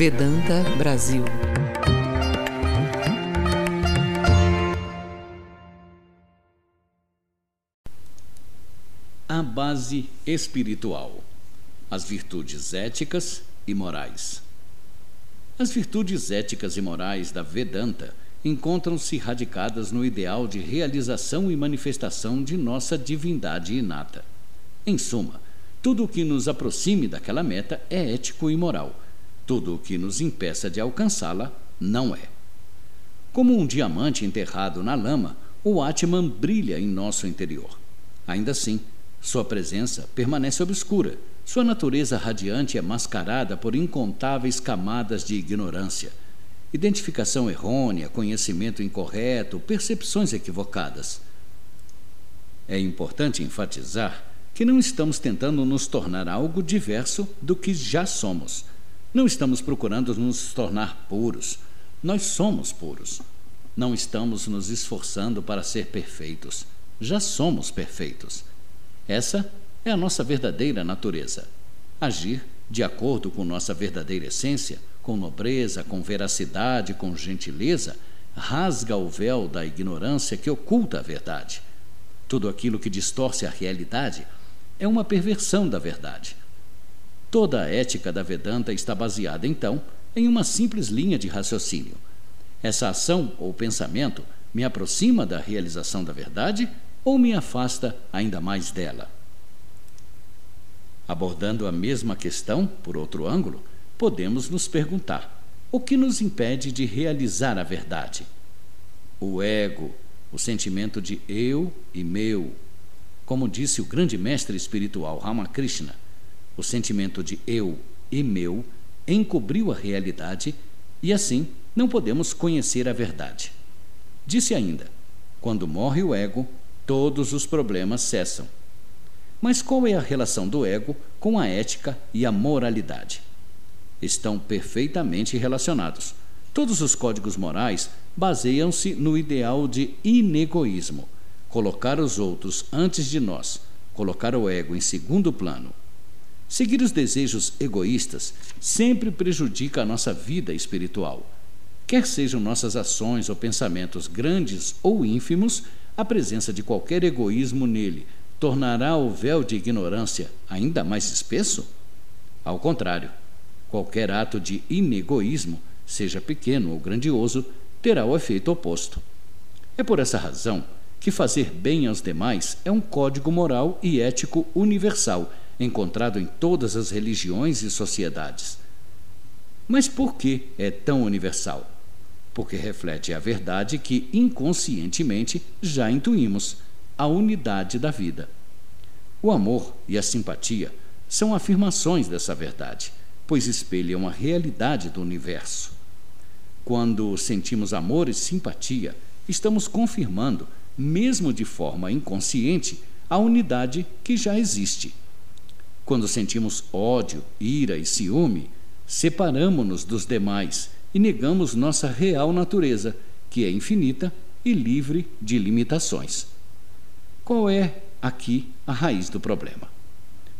Vedanta Brasil. A base espiritual. As virtudes éticas e morais. As virtudes éticas e morais da Vedanta encontram-se radicadas no ideal de realização e manifestação de nossa divindade inata. Em suma, tudo o que nos aproxime daquela meta é ético e moral. Tudo o que nos impeça de alcançá-la não é. Como um diamante enterrado na lama, o Atman brilha em nosso interior. Ainda assim, sua presença permanece obscura. Sua natureza radiante é mascarada por incontáveis camadas de ignorância identificação errônea, conhecimento incorreto, percepções equivocadas. É importante enfatizar que não estamos tentando nos tornar algo diverso do que já somos. Não estamos procurando nos tornar puros. Nós somos puros. Não estamos nos esforçando para ser perfeitos. Já somos perfeitos. Essa é a nossa verdadeira natureza. Agir de acordo com nossa verdadeira essência com nobreza, com veracidade, com gentileza, rasga o véu da ignorância que oculta a verdade. Tudo aquilo que distorce a realidade é uma perversão da verdade. Toda a ética da Vedanta está baseada, então, em uma simples linha de raciocínio. Essa ação ou pensamento me aproxima da realização da verdade ou me afasta ainda mais dela? Abordando a mesma questão por outro ângulo, podemos nos perguntar: o que nos impede de realizar a verdade? O ego, o sentimento de eu e meu. Como disse o grande mestre espiritual Ramakrishna, o sentimento de eu e meu encobriu a realidade e assim não podemos conhecer a verdade. Disse ainda: quando morre o ego, todos os problemas cessam. Mas qual é a relação do ego com a ética e a moralidade? estão perfeitamente relacionados. Todos os códigos morais baseiam-se no ideal de inegoísmo, colocar os outros antes de nós, colocar o ego em segundo plano. Seguir os desejos egoístas sempre prejudica a nossa vida espiritual. Quer sejam nossas ações ou pensamentos grandes ou ínfimos, a presença de qualquer egoísmo nele tornará o véu de ignorância ainda mais espesso? Ao contrário, Qualquer ato de inegoísmo, seja pequeno ou grandioso, terá o efeito oposto. É por essa razão que fazer bem aos demais é um código moral e ético universal, encontrado em todas as religiões e sociedades. Mas por que é tão universal? Porque reflete a verdade que inconscientemente já intuímos, a unidade da vida. O amor e a simpatia são afirmações dessa verdade pois espelham a realidade do universo. Quando sentimos amor e simpatia, estamos confirmando, mesmo de forma inconsciente, a unidade que já existe. Quando sentimos ódio, ira e ciúme, separamos-nos dos demais e negamos nossa real natureza, que é infinita e livre de limitações. Qual é aqui a raiz do problema?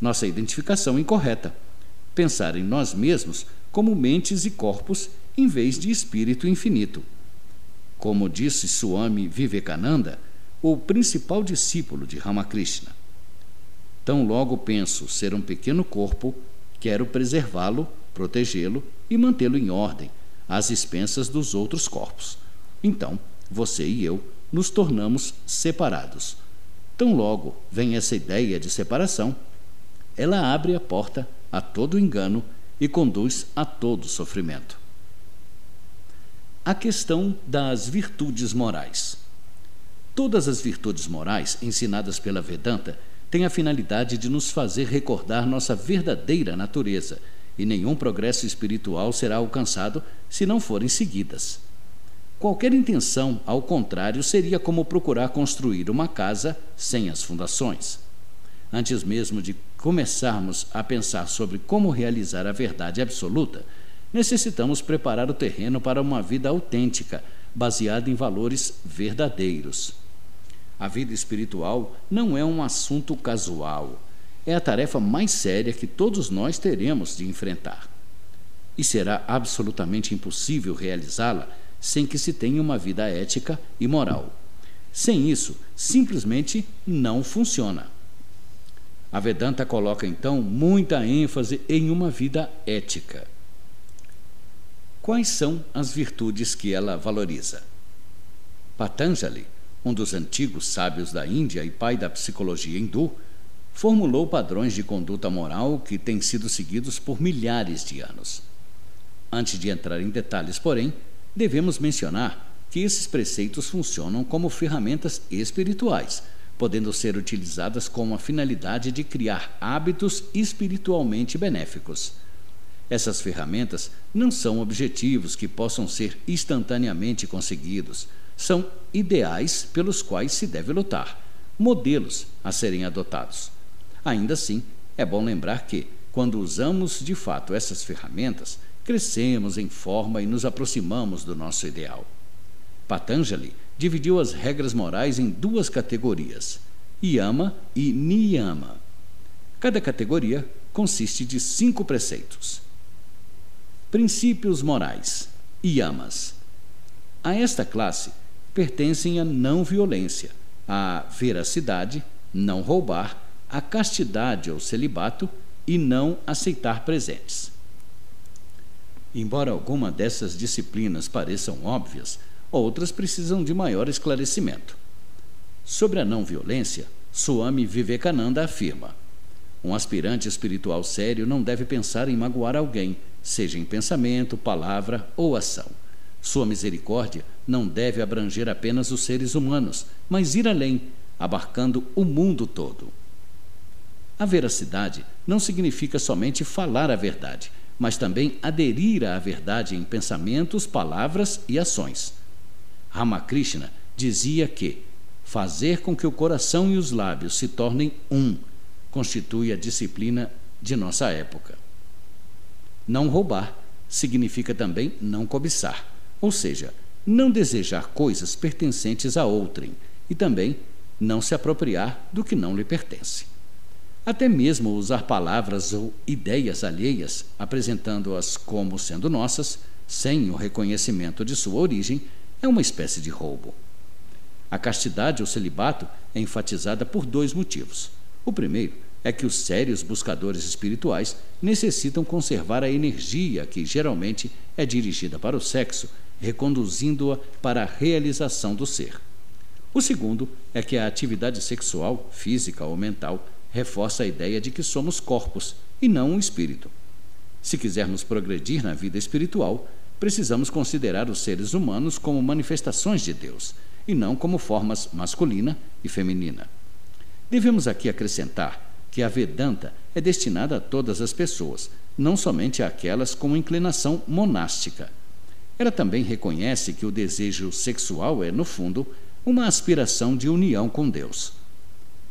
Nossa identificação incorreta pensar em nós mesmos como mentes e corpos em vez de espírito infinito. Como disse Swami Vivekananda, o principal discípulo de Ramakrishna. Tão logo penso ser um pequeno corpo, quero preservá-lo, protegê-lo e mantê-lo em ordem, às expensas dos outros corpos. Então, você e eu nos tornamos separados. Tão logo vem essa ideia de separação, ela abre a porta a todo engano e conduz a todo sofrimento. A questão das virtudes morais. Todas as virtudes morais ensinadas pela Vedanta têm a finalidade de nos fazer recordar nossa verdadeira natureza, e nenhum progresso espiritual será alcançado se não forem seguidas. Qualquer intenção, ao contrário, seria como procurar construir uma casa sem as fundações. Antes mesmo de começarmos a pensar sobre como realizar a verdade absoluta, necessitamos preparar o terreno para uma vida autêntica, baseada em valores verdadeiros. A vida espiritual não é um assunto casual. É a tarefa mais séria que todos nós teremos de enfrentar. e será absolutamente impossível realizá-la sem que se tenha uma vida ética e moral. Sem isso, simplesmente não funciona. A Vedanta coloca então muita ênfase em uma vida ética. Quais são as virtudes que ela valoriza? Patanjali, um dos antigos sábios da Índia e pai da psicologia hindu, formulou padrões de conduta moral que têm sido seguidos por milhares de anos. Antes de entrar em detalhes, porém, devemos mencionar que esses preceitos funcionam como ferramentas espirituais, podendo ser utilizadas com a finalidade de criar hábitos espiritualmente benéficos. Essas ferramentas não são objetivos que possam ser instantaneamente conseguidos, são ideais pelos quais se deve lutar, modelos a serem adotados. Ainda assim, é bom lembrar que, quando usamos de fato essas ferramentas, crescemos em forma e nos aproximamos do nosso ideal. Patanjali dividiu as regras morais em duas categorias, yama e niyama. Cada categoria consiste de cinco preceitos. Princípios morais, yamas. A esta classe pertencem a não violência, a veracidade, não roubar, a castidade ou celibato e não aceitar presentes. Embora alguma dessas disciplinas pareçam óbvias, outras precisam de maior esclarecimento. Sobre a não violência, Swami Vivekananda afirma: um aspirante espiritual sério não deve pensar em magoar alguém, seja em pensamento, palavra ou ação. Sua misericórdia não deve abranger apenas os seres humanos, mas ir além, abarcando o mundo todo. A veracidade não significa somente falar a verdade, mas também aderir à verdade em pensamentos, palavras e ações. Ramakrishna dizia que fazer com que o coração e os lábios se tornem um constitui a disciplina de nossa época. Não roubar significa também não cobiçar, ou seja, não desejar coisas pertencentes a outrem e também não se apropriar do que não lhe pertence. Até mesmo usar palavras ou ideias alheias, apresentando-as como sendo nossas, sem o reconhecimento de sua origem, é uma espécie de roubo. A castidade ou celibato é enfatizada por dois motivos. O primeiro é que os sérios buscadores espirituais necessitam conservar a energia que geralmente é dirigida para o sexo, reconduzindo-a para a realização do ser. O segundo é que a atividade sexual, física ou mental, reforça a ideia de que somos corpos e não um espírito. Se quisermos progredir na vida espiritual, precisamos considerar os seres humanos como manifestações de Deus e não como formas masculina e feminina. Devemos aqui acrescentar que a Vedanta é destinada a todas as pessoas, não somente àquelas com inclinação monástica. Ela também reconhece que o desejo sexual é, no fundo, uma aspiração de união com Deus.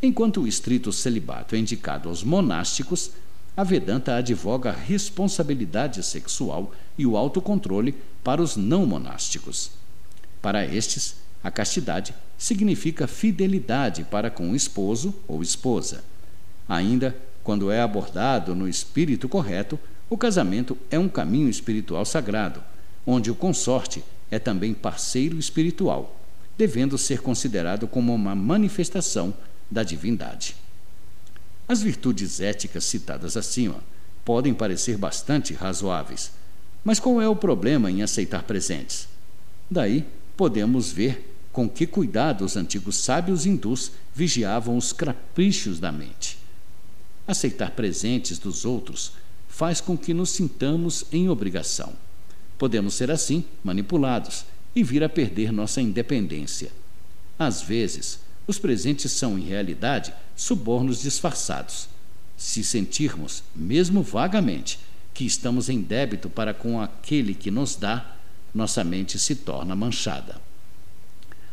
Enquanto o estrito celibato é indicado aos monásticos, a Vedanta advoga a responsabilidade sexual e o autocontrole para os não monásticos. Para estes, a castidade significa fidelidade para com o esposo ou esposa. Ainda, quando é abordado no espírito correto, o casamento é um caminho espiritual sagrado, onde o consorte é também parceiro espiritual, devendo ser considerado como uma manifestação da divindade. As virtudes éticas citadas acima podem parecer bastante razoáveis, mas qual é o problema em aceitar presentes? Daí podemos ver com que cuidado os antigos sábios hindus vigiavam os caprichos da mente. Aceitar presentes dos outros faz com que nos sintamos em obrigação. Podemos ser assim manipulados e vir a perder nossa independência. Às vezes, os presentes são, em realidade, subornos disfarçados. Se sentirmos, mesmo vagamente, que estamos em débito para com aquele que nos dá, nossa mente se torna manchada.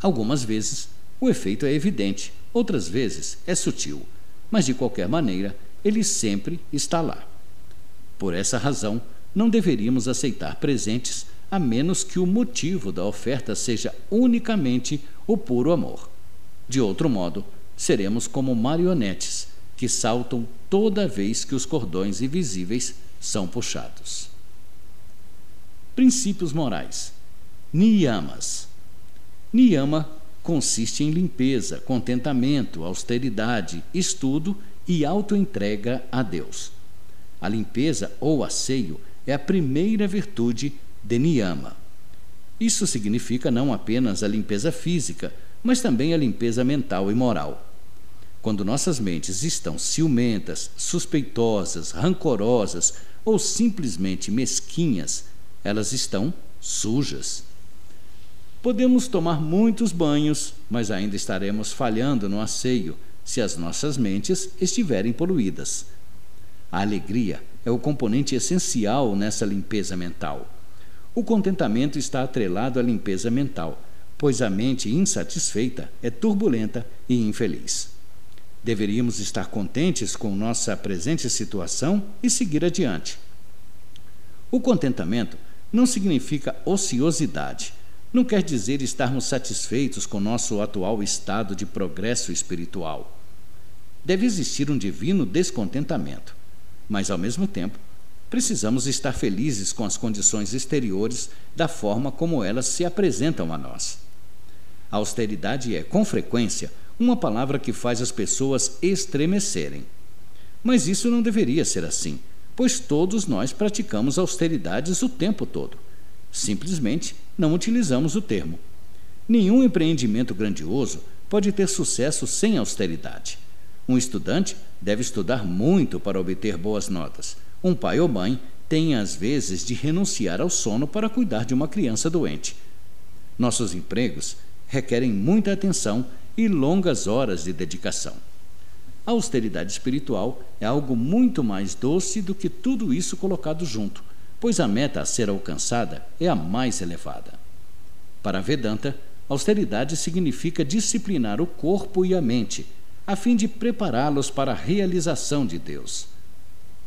Algumas vezes o efeito é evidente, outras vezes é sutil, mas de qualquer maneira ele sempre está lá. Por essa razão, não deveríamos aceitar presentes a menos que o motivo da oferta seja unicamente o puro amor. De outro modo, seremos como marionetes que saltam toda vez que os cordões invisíveis são puxados. Princípios morais. Niyamas. Niyama consiste em limpeza, contentamento, austeridade, estudo e autoentrega a Deus. A limpeza ou asseio é a primeira virtude de Niyama. Isso significa não apenas a limpeza física, mas também a limpeza mental e moral. Quando nossas mentes estão ciumentas, suspeitosas, rancorosas ou simplesmente mesquinhas, elas estão sujas. Podemos tomar muitos banhos, mas ainda estaremos falhando no asseio se as nossas mentes estiverem poluídas. A alegria é o componente essencial nessa limpeza mental. O contentamento está atrelado à limpeza mental, pois a mente insatisfeita é turbulenta e infeliz. Deveríamos estar contentes com nossa presente situação e seguir adiante. O contentamento não significa ociosidade. Não quer dizer estarmos satisfeitos com nosso atual estado de progresso espiritual. Deve existir um divino descontentamento, mas, ao mesmo tempo, precisamos estar felizes com as condições exteriores da forma como elas se apresentam a nós. A austeridade é, com frequência, uma palavra que faz as pessoas estremecerem. Mas isso não deveria ser assim pois todos nós praticamos austeridades o tempo todo. Simplesmente não utilizamos o termo. Nenhum empreendimento grandioso pode ter sucesso sem austeridade. Um estudante deve estudar muito para obter boas notas. Um pai ou mãe tem, às vezes, de renunciar ao sono para cuidar de uma criança doente. Nossos empregos requerem muita atenção e longas horas de dedicação. A austeridade espiritual é algo muito mais doce do que tudo isso colocado junto, pois a meta a ser alcançada é a mais elevada. Para Vedanta, austeridade significa disciplinar o corpo e a mente, a fim de prepará-los para a realização de Deus.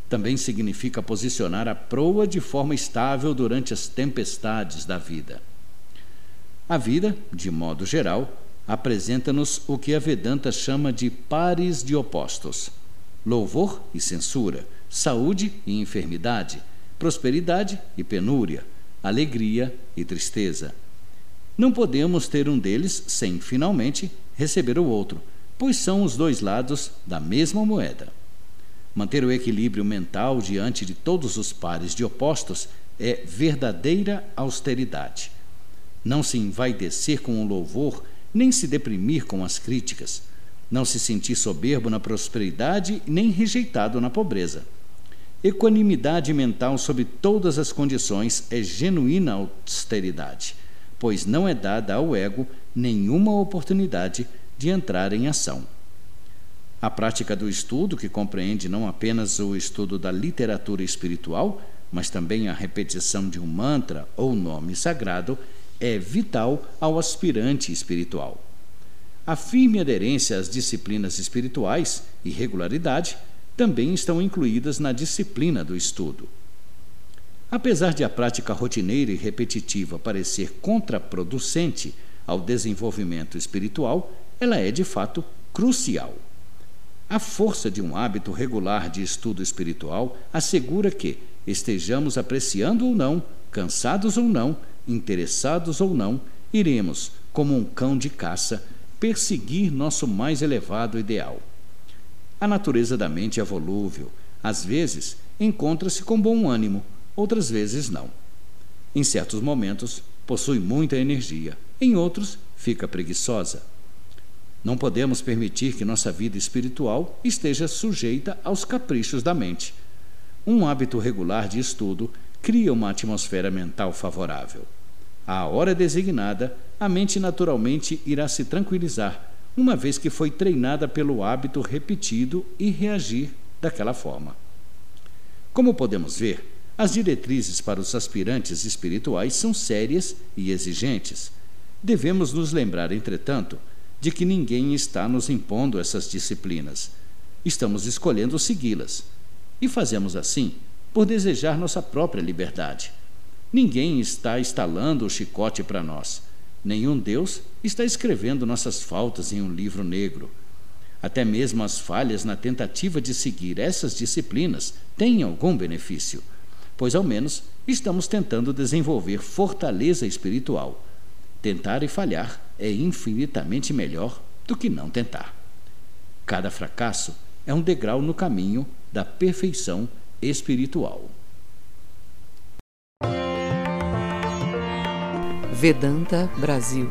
Também significa posicionar a proa de forma estável durante as tempestades da vida. A vida, de modo geral, apresenta-nos o que a Vedanta chama de pares de opostos: louvor e censura, saúde e enfermidade, prosperidade e penúria, alegria e tristeza. Não podemos ter um deles sem, finalmente, receber o outro, pois são os dois lados da mesma moeda. Manter o equilíbrio mental diante de todos os pares de opostos é verdadeira austeridade. Não se envaidecer com o louvor nem se deprimir com as críticas, não se sentir soberbo na prosperidade, nem rejeitado na pobreza. Equanimidade mental sob todas as condições é genuína austeridade, pois não é dada ao ego nenhuma oportunidade de entrar em ação. A prática do estudo, que compreende não apenas o estudo da literatura espiritual, mas também a repetição de um mantra ou nome sagrado, é vital ao aspirante espiritual. A firme aderência às disciplinas espirituais e regularidade também estão incluídas na disciplina do estudo. Apesar de a prática rotineira e repetitiva parecer contraproducente ao desenvolvimento espiritual, ela é de fato crucial. A força de um hábito regular de estudo espiritual assegura que, estejamos apreciando ou não, cansados ou não, interessados ou não, iremos, como um cão de caça, perseguir nosso mais elevado ideal. A natureza da mente é volúvel, às vezes encontra-se com bom ânimo, outras vezes não. Em certos momentos, possui muita energia, em outros, fica preguiçosa. Não podemos permitir que nossa vida espiritual esteja sujeita aos caprichos da mente. Um hábito regular de estudo cria uma atmosfera mental favorável. À hora designada, a mente naturalmente irá se tranquilizar, uma vez que foi treinada pelo hábito repetido e reagir daquela forma. Como podemos ver, as diretrizes para os aspirantes espirituais são sérias e exigentes. Devemos nos lembrar, entretanto, de que ninguém está nos impondo essas disciplinas. Estamos escolhendo segui-las. E fazemos assim por desejar nossa própria liberdade. Ninguém está instalando o chicote para nós. Nenhum Deus está escrevendo nossas faltas em um livro negro. Até mesmo as falhas na tentativa de seguir essas disciplinas têm algum benefício, pois ao menos estamos tentando desenvolver fortaleza espiritual. Tentar e falhar é infinitamente melhor do que não tentar. Cada fracasso é um degrau no caminho da perfeição espiritual. Vedanta Brasil